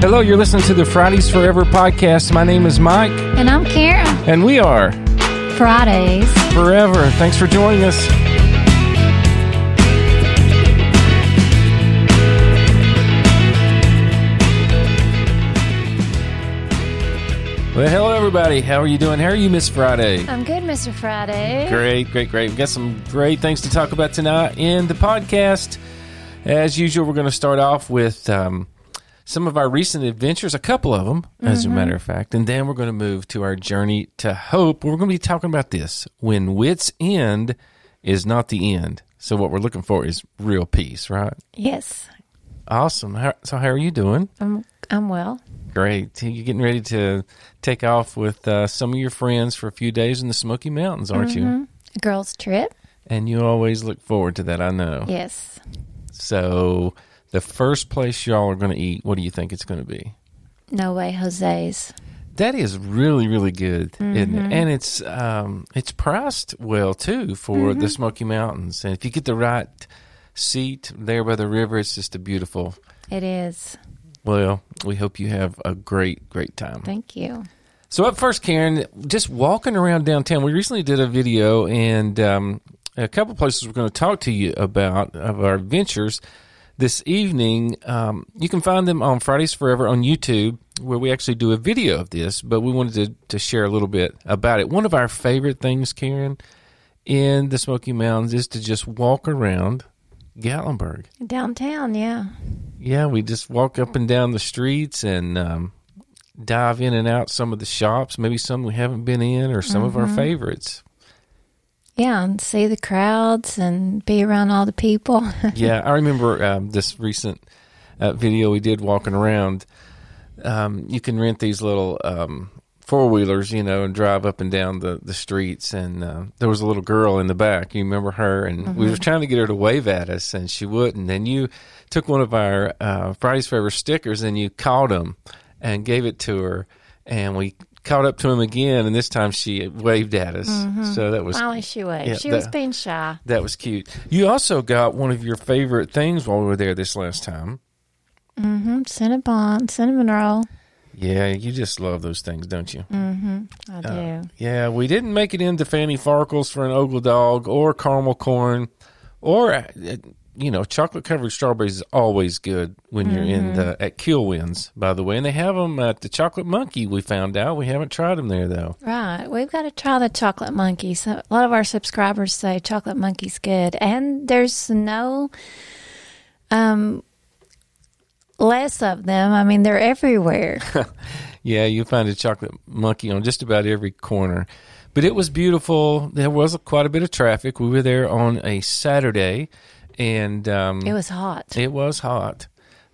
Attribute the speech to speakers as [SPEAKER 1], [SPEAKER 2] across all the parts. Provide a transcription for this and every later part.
[SPEAKER 1] Hello, you're listening to the Fridays Forever podcast. My name is Mike,
[SPEAKER 2] And I'm Karen.
[SPEAKER 1] and we are
[SPEAKER 2] Fridays.
[SPEAKER 1] Forever. Thanks for joining us. Well, hello, everybody. How are you doing? How are you, Miss Friday?
[SPEAKER 2] I'm good, Mr. Friday.
[SPEAKER 1] Great, great, great. We've got some great things to talk about tonight in the podcast. As usual, we're going to start off with um, some of our recent adventures, a couple of them, as a matter of fact. And then we're going to move to our journey to hope. We're going to be talking about this when wits end is not the end. So, what we're looking for is real peace, right?
[SPEAKER 2] Yes,
[SPEAKER 1] Awesome. How, so, how are you doing?
[SPEAKER 2] I'm, I'm well.
[SPEAKER 1] Great. You're getting ready to take off with uh, some of your friends for a few days in the Smoky Mountains, aren't you?
[SPEAKER 2] A girl's trip?
[SPEAKER 1] And you always look forward to that, I know.
[SPEAKER 2] Yes.
[SPEAKER 1] So, the first place y'all are going to eat, what do you think it's going to be?
[SPEAKER 2] No way, Jose's.
[SPEAKER 1] That is really, really good, isn't it? And it's um, it's priced well too for the Smoky Mountains. And if you get the right seat there by the river, it's just a beautiful.
[SPEAKER 2] It is.
[SPEAKER 1] Well, we hope you have a great, great time.
[SPEAKER 2] Thank you.
[SPEAKER 1] So up first, Karen, just walking around downtown. We recently did a video and um, a couple places we're going to talk to you about of our adventures this evening. Um, you can find them on Fridays Forever on YouTube, where we actually do a video of this. But we wanted to, to share a little bit about it. One of our favorite things, Karen, in the Smoky Mountains is to just walk around Gatlinburg.
[SPEAKER 2] Downtown, yeah.
[SPEAKER 1] Yeah, we just walk up and down the streets and um, dive in and out some of the shops, maybe some we haven't been in or some of our favorites.
[SPEAKER 2] Yeah, and see the crowds and be around all the people.
[SPEAKER 1] yeah, I remember um, this recent uh, video we did walking around. Um, you can rent these little um, four wheelers, you know, and drive up and down the, the streets. And uh, there was a little girl in the back. You remember her? And we were trying to get her to wave at us, and she wouldn't. And you took one of our uh, Fridays Forever stickers and you caught him and gave it to her. And we caught up to him again, and this time she waved at us. So that was
[SPEAKER 2] Finally, she waved.
[SPEAKER 1] Yeah,
[SPEAKER 2] she was being shy.
[SPEAKER 1] that was cute. You also got one of your favorite things while we were there this last time.
[SPEAKER 2] Mm-hmm. Cinnabon, cinnamon roll.
[SPEAKER 1] Yeah, you just love those things, don't you?
[SPEAKER 2] I do.
[SPEAKER 1] Uh, Yeah, we didn't make it into Fannie Farkle's for an Ogle dog or caramel corn or uh, you know chocolate covered strawberries is always good when you're in the at Kilwins, by the way, and they have them at the Chocolate Monkey. We found out we haven't tried them there though.
[SPEAKER 2] Right. We've got to try the chocolate monkey. So a lot of our subscribers say chocolate monkey's good. And there's no um less of them. I mean, they're everywhere.
[SPEAKER 1] Yeah, you find a chocolate monkey on just about every corner. But it was beautiful. There was quite a bit of traffic. We were there on a Saturday, and um,
[SPEAKER 2] it was hot.
[SPEAKER 1] It was hot,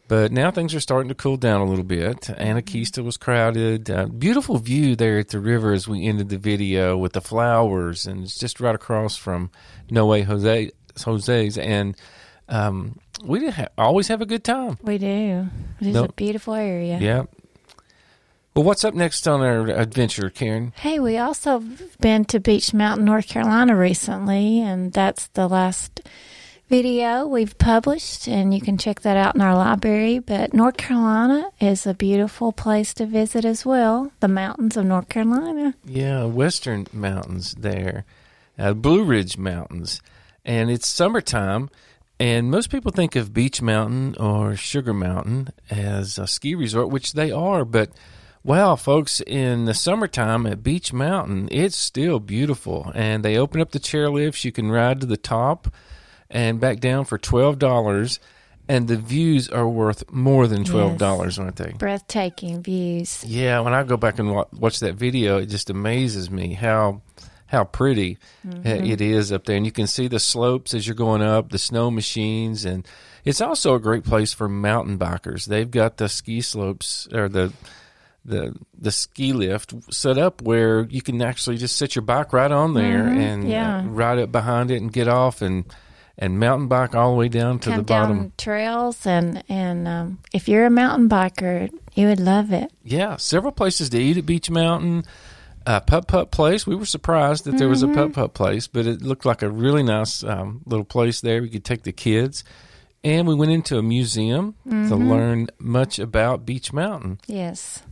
[SPEAKER 1] but now things are starting to cool down a little bit. Anakeesta was crowded. Uh, beautiful view there at the river as we ended the video with the flowers, and it's just right across from No Way Jose Jose's, and um, we ha- always have a good time.
[SPEAKER 2] We do. It is
[SPEAKER 1] No.
[SPEAKER 2] a beautiful area.
[SPEAKER 1] Yeah. Well, what's up next on our adventure, Karen?
[SPEAKER 2] Hey, we also been to Beech Mountain, North Carolina recently, and that's the last video we've published, and you can check that out in our library. But North Carolina is a beautiful place to visit as well. The mountains of North Carolina.
[SPEAKER 1] Yeah, Western Mountains there, uh, Blue Ridge Mountains, and it's summertime. And most people think of Beech Mountain or Sugar Mountain as a ski resort, which they are. But wow, folks, in the summertime at Beech Mountain, it's still beautiful. And they open up the chairlifts. You can ride to the top and back down for twelve dollars. And the views are worth more than twelve dollars, aren't they?
[SPEAKER 2] Breathtaking views.
[SPEAKER 1] Yeah, when I go back and watch that video, it just amazes me how how pretty uh, it is up there, and you can see the slopes as you're going up, the snow machines, and it's also a great place for mountain bikers. They've got the ski slopes or the the the ski lift set up where you can actually just set your bike right on there and
[SPEAKER 2] yeah.
[SPEAKER 1] uh, ride up behind it and get off and and mountain bike all the way down to
[SPEAKER 2] Come
[SPEAKER 1] the bottom.
[SPEAKER 2] down trails, and and um, if you're a mountain biker, you would love it.
[SPEAKER 1] Yeah, several places to eat at Beech Mountain. a Putt Putt Place. We were surprised that there was a Putt Putt Place, but it looked like a really nice um, little place there. We could take the kids, and we went into a museum
[SPEAKER 2] Mm-hmm.
[SPEAKER 1] to learn much about Beech Mountain.
[SPEAKER 2] Yes.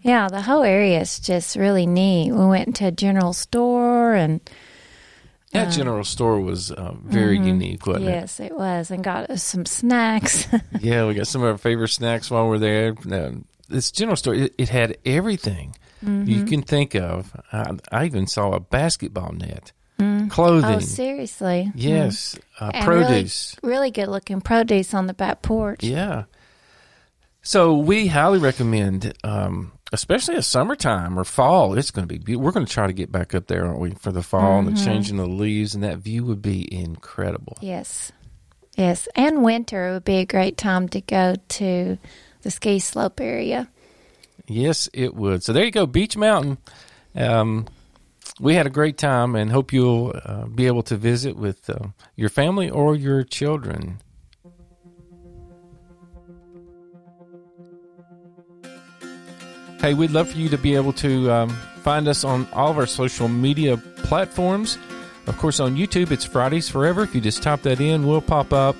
[SPEAKER 2] Yeah, the whole area is just really neat. We went to a general store and
[SPEAKER 1] That general store was uh, very unique, wasn't
[SPEAKER 2] Uh-huh. yes, it was, and got us some snacks.
[SPEAKER 1] Yeah, we got some of our favorite snacks while we're there. Uh, this general store, it, it had everything
[SPEAKER 2] Mm-hmm.
[SPEAKER 1] you can think of. I, I even saw a basketball net, clothing.
[SPEAKER 2] oh, seriously?
[SPEAKER 1] Yes, uh, produce.
[SPEAKER 2] Really, really good looking produce on the back porch.
[SPEAKER 1] Yeah. So we highly recommend, um, especially a summertime or fall. It's going to be. be- We're going to try to get back up there, aren't we, for the fall and the changing of the leaves, and that view would be incredible.
[SPEAKER 2] Yes. Yes. And winter would be a great time to go to the ski slope area.
[SPEAKER 1] Yes, it would. So there you go, Beech Mountain. Um, we had a great time, and hope you'll uh, be able to visit with uh, your family or your children. Hey, we'd love for you to be able to um, find us on all of our social media platforms. Of course, on YouTube, it's Fridays Forever. If you just type that in, we'll pop up.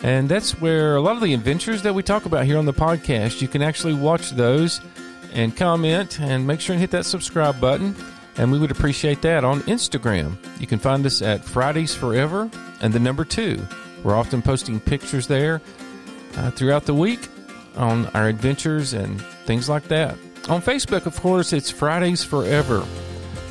[SPEAKER 1] And that's where a lot of the adventures that we talk about here on the podcast, you can actually watch those and comment and make sure and hit that subscribe button. And we would appreciate that on Instagram. You can find us at Fridays Forever and the number two. We're often posting pictures there uh, throughout the week on our adventures and things like that. On Facebook, of course, it's Fridays Forever.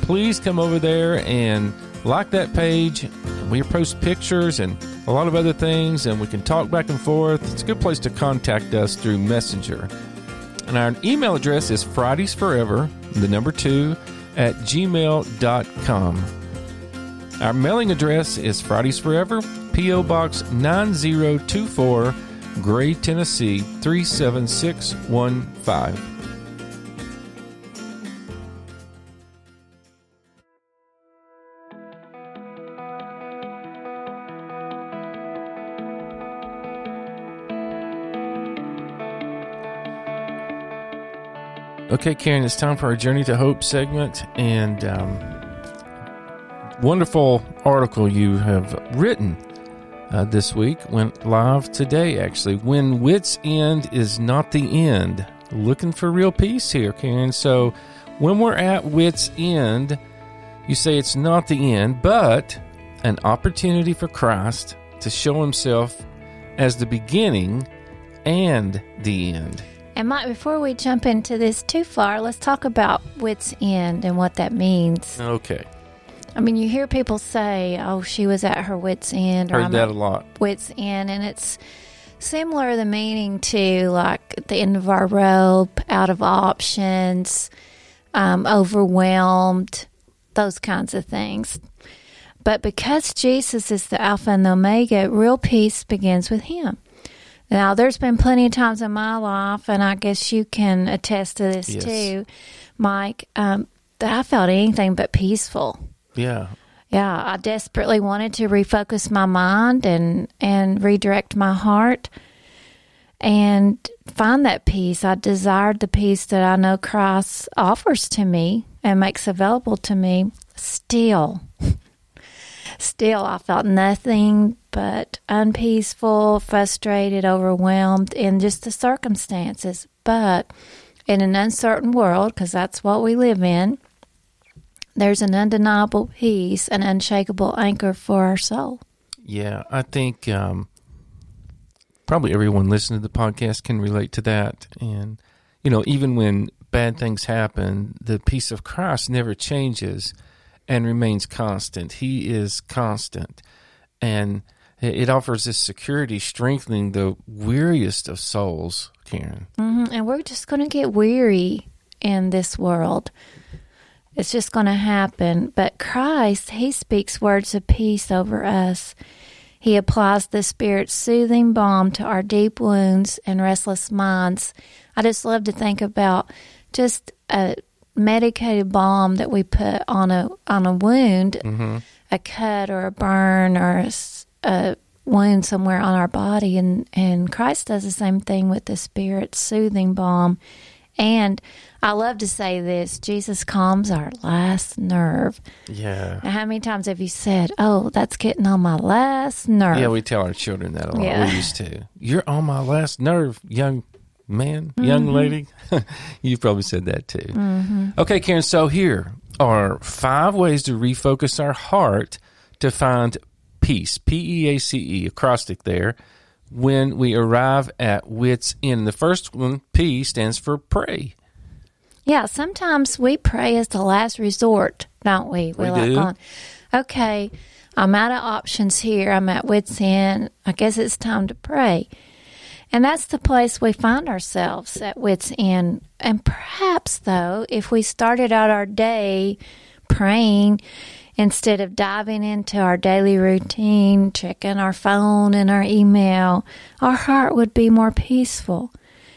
[SPEAKER 1] Please come over there and like that page. We post pictures and a lot of other things, and we can talk back and forth. It's a good place to contact us through Messenger. And our email address is fridaysforever, the number two, at gmail.com. Our mailing address is Fridays Forever, P.O. Box 9024, Gray, Tennessee 37615. Okay, Karen, it's time for our Journey to Hope segment. And um, wonderful article you have written uh, this week went live today, actually. When wits end is not the end. Looking for real peace here, Karen. So when we're at wits end, you say it's not the end, but an opportunity for Christ to show himself as the beginning and the end.
[SPEAKER 2] And Mike, before we jump into this too far, let's talk about wits end and what that means.
[SPEAKER 1] Okay.
[SPEAKER 2] I mean, you hear people say, "Oh, she was at her wits end," or
[SPEAKER 1] Heard that a lot.
[SPEAKER 2] wits end," and it's similar the meaning to like the end of our rope, out of options, um, overwhelmed, those kinds of things. But because Jesus is the Alpha and the Omega, real peace begins with Him. Now, there's been plenty of times in my life, and I guess you can attest to this
[SPEAKER 1] Yes.
[SPEAKER 2] too, Mike, um, that I felt anything but peaceful.
[SPEAKER 1] Yeah.
[SPEAKER 2] Yeah, I desperately wanted to refocus my mind and and redirect my heart and find that peace. I desired the peace that I know Christ offers to me and makes available to me. Still, still, I felt nothing but unpeaceful, frustrated, overwhelmed in just the circumstances. But in an uncertain world, because that's what we live in, there's an undeniable peace, an unshakable anchor for our soul.
[SPEAKER 1] Yeah, I think um, probably everyone listening to the podcast can relate to that. And, you know, even when bad things happen, the peace of Christ never changes and remains constant. He is constant. And it offers this security, strengthening the weariest of souls, Karen.
[SPEAKER 2] hmm And we're just going to get weary in this world. It's just going to happen. But Christ, He speaks words of peace over us. He applies the Spirit's soothing balm to our deep wounds and restless minds. I just love to think about just a medicated balm that we put on a on a wound, a cut or a burn or a, a wound somewhere on our body, and and Christ does the same thing with the Spirit's soothing balm, And I love to say this Jesus calms our last nerve.
[SPEAKER 1] Yeah.
[SPEAKER 2] Now, how many times have you said, Oh, that's getting on my last nerve?
[SPEAKER 1] Yeah, we tell our children that a lot.
[SPEAKER 2] Yeah.
[SPEAKER 1] We used to. You're on my last nerve, young man, young
[SPEAKER 2] Mm-hmm.
[SPEAKER 1] lady. You've probably said that too. Okay, Karen. So here are five ways to refocus our heart to find peace. P E A C E, acrostic there. When we arrive at wits end. The first one, P, stands for pray.
[SPEAKER 2] Yeah, sometimes we pray as the last resort, don't we?
[SPEAKER 1] We
[SPEAKER 2] like
[SPEAKER 1] do.
[SPEAKER 2] going, okay, I'm out of options here. I'm at wit's end. I guess it's time to pray. And that's the place we find ourselves at wit's end. And perhaps, though, if we started out our day praying instead of diving into our daily routine, checking our phone and our email, our heart would be more peaceful.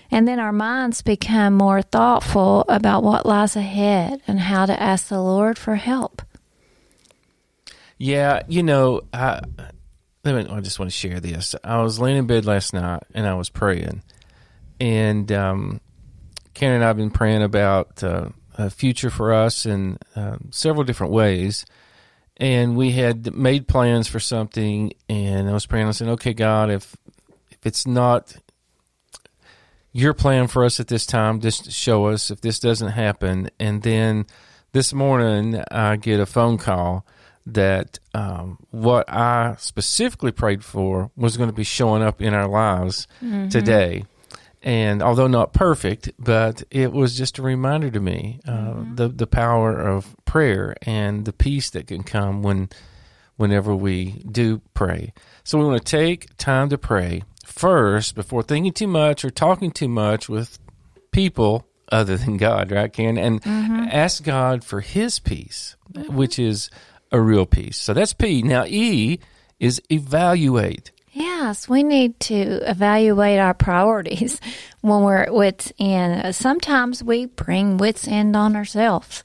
[SPEAKER 2] And then our minds become more thoughtful about what lies ahead and how to ask the Lord for help.
[SPEAKER 1] Yeah, you know, I, I just want to share this. I was laying in bed last night and I was praying, and um, Karen and I have been praying about uh, a future for us in uh, several different ways. And we had made plans for something, and I was praying. I said, "Okay, God, if if it's not your plan for us at this time, just show us if this doesn't happen." And then this morning, I get a phone call that um, what I specifically prayed for was going to be showing up in our lives today. And although not perfect, but it was just a reminder to me uh, mm-hmm. the the power of prayer and the peace that can come when whenever we do pray. So we want to take time to pray first before thinking too much or talking too much with people other than God, right, Karen? And mm-hmm. ask God for His peace, mm-hmm. which is a real peace. So that's P. Now E is evaluate.
[SPEAKER 2] Yes, we need to evaluate our priorities when we're at wits end. Uh, sometimes we bring wits end on ourselves.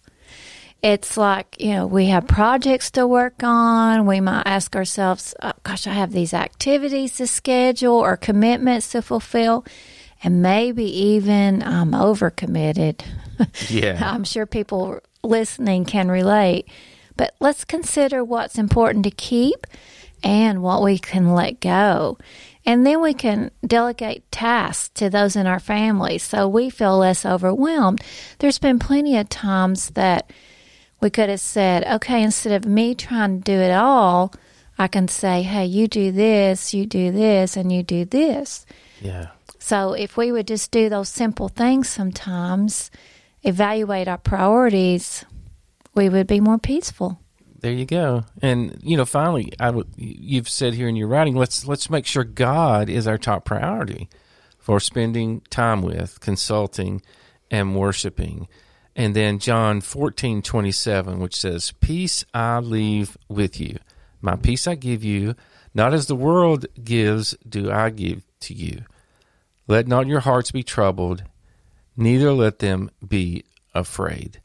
[SPEAKER 2] It's like, you know, we have projects to work on. We might ask ourselves, oh, gosh, I have these activities to schedule or commitments to fulfill. And maybe even I'm overcommitted.
[SPEAKER 1] Yeah.
[SPEAKER 2] I'm sure people listening can relate. But let's consider what's important to keep and what we can let go. And then we can delegate tasks to those in our family so we feel less overwhelmed. There's been plenty of times that we could have said, okay, instead of me trying to do it all, I can say, hey, you do this, you do this, and you do this.
[SPEAKER 1] Yeah.
[SPEAKER 2] So if we would just do those simple things sometimes, evaluate our priorities, we would be more peaceful.
[SPEAKER 1] There you go. And you know, finally, I would, you've said here in your writing, let's let's make sure God is our top priority for spending time with, consulting, and worshiping. And then John fourteen twenty seven, which says, "Peace I leave with you; my peace I give you. Not as the world gives, do I give to you. Let not your hearts be troubled, neither let them be afraid."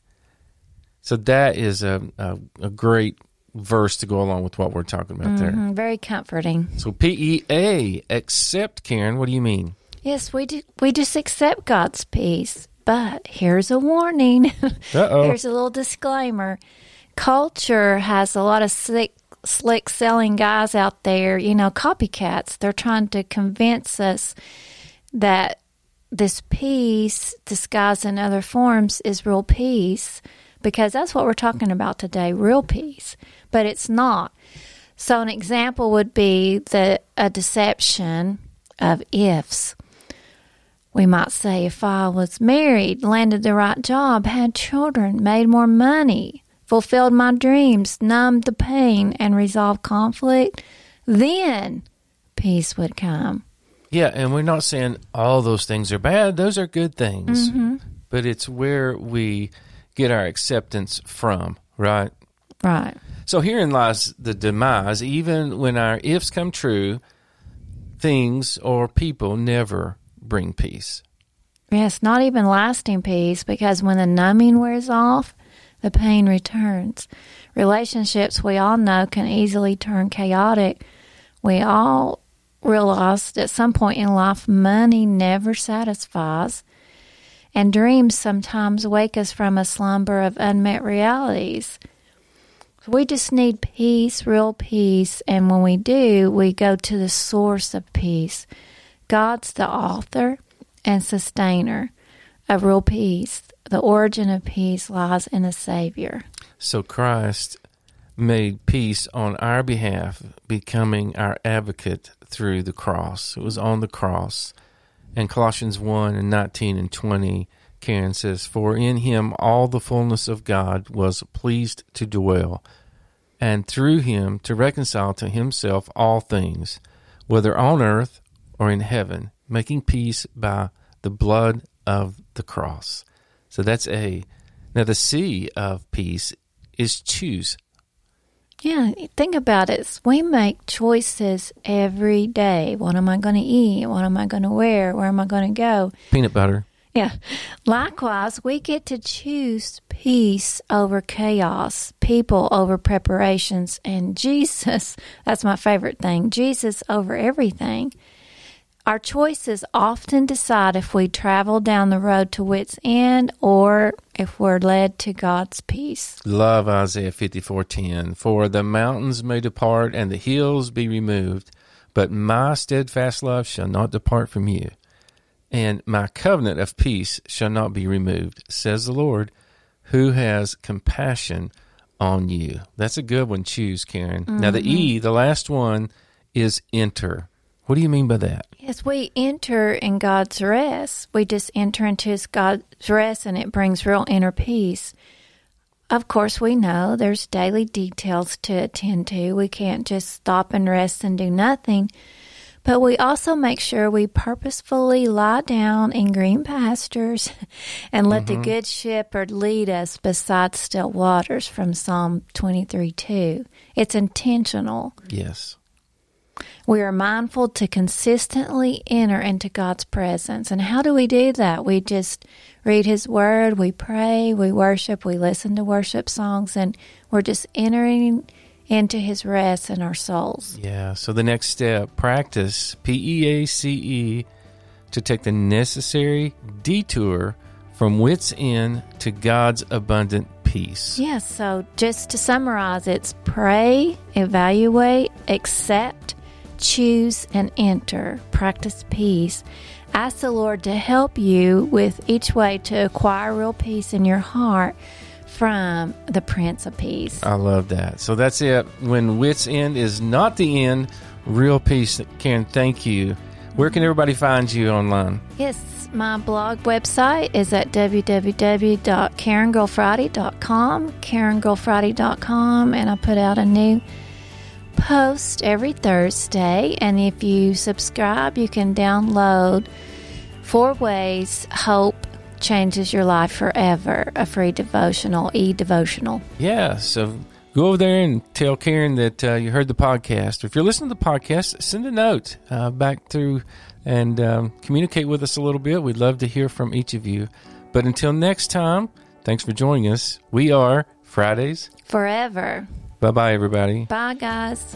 [SPEAKER 1] So that is a, a, a great verse to go along with what we're talking about there.
[SPEAKER 2] Mhm, very comforting.
[SPEAKER 1] So P E A, accept, Karen. What do you mean?
[SPEAKER 2] Yes, we do, we just accept God's peace. But here's a warning. Here's a little disclaimer. Culture has a lot of slick, slick selling guys out there, you know, copycats. They're trying to convince us that this peace disguised in other forms is real peace because that's what we're talking about today, real peace. But it's not. So an example would be the a deception of ifs. We might say if I was married, landed the right job, had children, made more money, fulfilled my dreams, numbed the pain, and resolved conflict, then peace would come.
[SPEAKER 1] Yeah, and we're not saying all those things are bad. Those are good things. Mm-hmm. But it's where we get our acceptance from, right?
[SPEAKER 2] Right.
[SPEAKER 1] So herein lies the demise. Even when our ifs come true, things or people never bring peace.
[SPEAKER 2] Yes, not even lasting peace because when the numbing wears off, the pain returns. Relationships we all know can easily turn chaotic. We all realized at some point in life money never satisfies. And dreams sometimes wake us from a slumber of unmet realities. We just need peace, real peace. And when we do, we go to the source of peace. God's the author and sustainer of real peace. The origin of peace lies in the Savior.
[SPEAKER 1] So Christ made peace on our behalf, becoming our advocate through the cross. It was on the cross. And Colossians 1 and 19 and 20, Karen says, For in him all the fullness of God was pleased to dwell, and through him to reconcile to himself all things, whether on earth or in heaven, making peace by the blood of the cross. So that's A. Now, the C of peace is choose.
[SPEAKER 2] Yeah, think about it. We make choices every day. What am I going to eat? What am I going to wear? Where am I going to go?
[SPEAKER 1] Peanut butter.
[SPEAKER 2] Yeah. Likewise, we get to choose peace over chaos, people over preparations, and Jesus. That's my favorite thing. Jesus over everything. Our choices often decide if we travel down the road to wit's end or if we're led to God's peace.
[SPEAKER 1] Love Isaiah 54:10. For the mountains may depart and the hills be removed, but my steadfast love shall not depart from you, and my covenant of peace shall not be removed, says the Lord, who has compassion on you. That's a good one. Choose, Karen. Mm-hmm. Now the E, the last one, is enter. What do you mean by that?
[SPEAKER 2] Yes, we enter in God's rest. We just enter into His God's rest, and it brings real inner peace. Of course, we know there's daily details to attend to. We can't just stop and rest and do nothing. But we also make sure we purposefully lie down in green pastures and let mm-hmm. the good shepherd lead us beside still waters from Psalm 23 2. It's intentional.
[SPEAKER 1] Yes.
[SPEAKER 2] We are mindful to consistently enter into God's presence. And how do we do that? We just read His Word, we pray, we worship, we listen to worship songs, and we're just entering into His rest in our souls.
[SPEAKER 1] Yeah. So the next step practice, P E A C E, to take the necessary detour from wits end to God's abundant peace.
[SPEAKER 2] Yes. So just to summarize, it's pray, evaluate, accept, choose and enter, practice peace. Ask the Lord to help you with each way to acquire real peace in your heart from the Prince of Peace.
[SPEAKER 1] I love that. So that's it. When wits end is not the end, real peace. Karen, thank you. Where can everybody find you online?
[SPEAKER 2] Yes, my blog website is at www.karengirlfriday.com, karengirlfriday.com, and I put out a new post every Thursday, and if you subscribe, you can download Four Ways Hope Changes Your Life Forever, a free devotional, e devotional.
[SPEAKER 1] Yeah, so go over there and tell Karen that uh, you heard the podcast. If you're listening to the podcast, send a note uh, back through and um, communicate with us a little bit. We'd love to hear from each of you. But until next time, thanks for joining us. We are Fridays
[SPEAKER 2] Forever.
[SPEAKER 1] Bye bye, everybody.
[SPEAKER 2] Bye, guys.